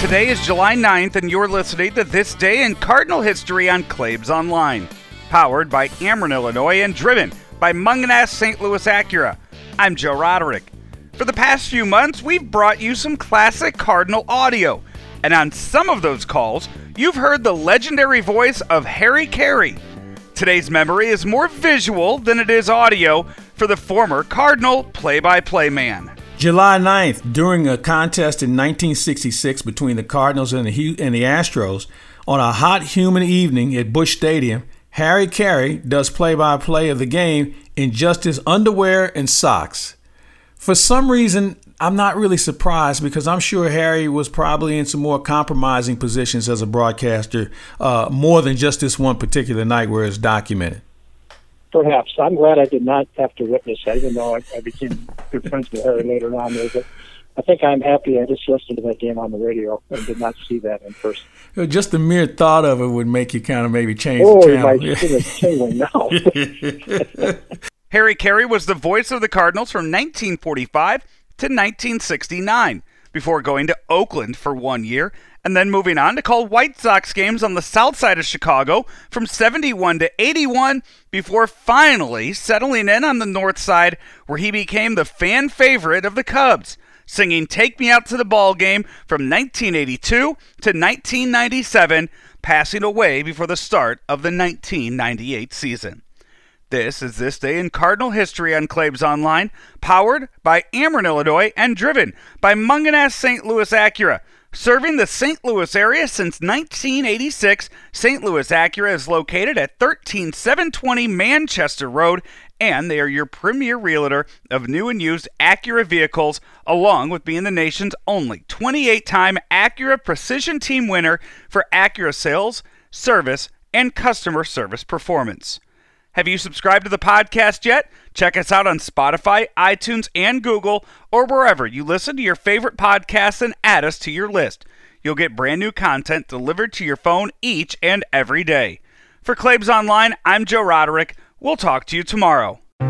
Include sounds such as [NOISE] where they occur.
Today is July 9th, and you're listening to This Day in Cardinal History on Claibs Online. Powered by Ameren, Illinois, and driven by Mungenast St. Louis Acura. I'm Joe Roderick. For the past few months, we've brought you some classic Cardinal audio. And on some of those calls, you've heard the legendary voice of Harry Caray. Today's memory is more visual than it is audio for the former Cardinal play by play man. July 9th, during a contest in 1966 between the Cardinals and the, and the Astros, on a hot, humid evening at Busch Stadium, Harry Caray does play by play of the game in just his underwear and socks. For some reason, I'm not really surprised because I'm sure Harry was probably in some more compromising positions as a broadcaster, uh, more than just this one particular night where it's documented. Perhaps. I'm glad I did not have to witness that, even though I, I became good friends with Harry later on. There, but I think I'm happy I just listened to that game on the radio and did not see that in person. Uh, just the mere thought of it would make you kind of maybe change oh, the channel. now. [LAUGHS] [LAUGHS] Harry Caray was the voice of the Cardinals from 1945 to 1969 before going to Oakland for one year and then moving on to call White Sox games on the south side of Chicago from 71 to 81 before finally settling in on the north side where he became the fan favorite of the Cubs, singing Take Me Out to the Ball Game from 1982 to 1997, passing away before the start of the 1998 season. This is This Day in Cardinal History on Claibs Online, powered by Ameren, Illinois, and driven by Mungenast St. Louis Acura. Serving the St. Louis area since 1986, St. Louis Acura is located at 13720 Manchester Road, and they are your premier realtor of new and used Acura vehicles, along with being the nation's only 28 time Acura Precision Team winner for Acura sales, service, and customer service performance. Have you subscribed to the podcast yet? Check us out on Spotify, iTunes, and Google, or wherever you listen to your favorite podcasts and add us to your list. You'll get brand new content delivered to your phone each and every day. For Claibs Online, I'm Joe Roderick. We'll talk to you tomorrow.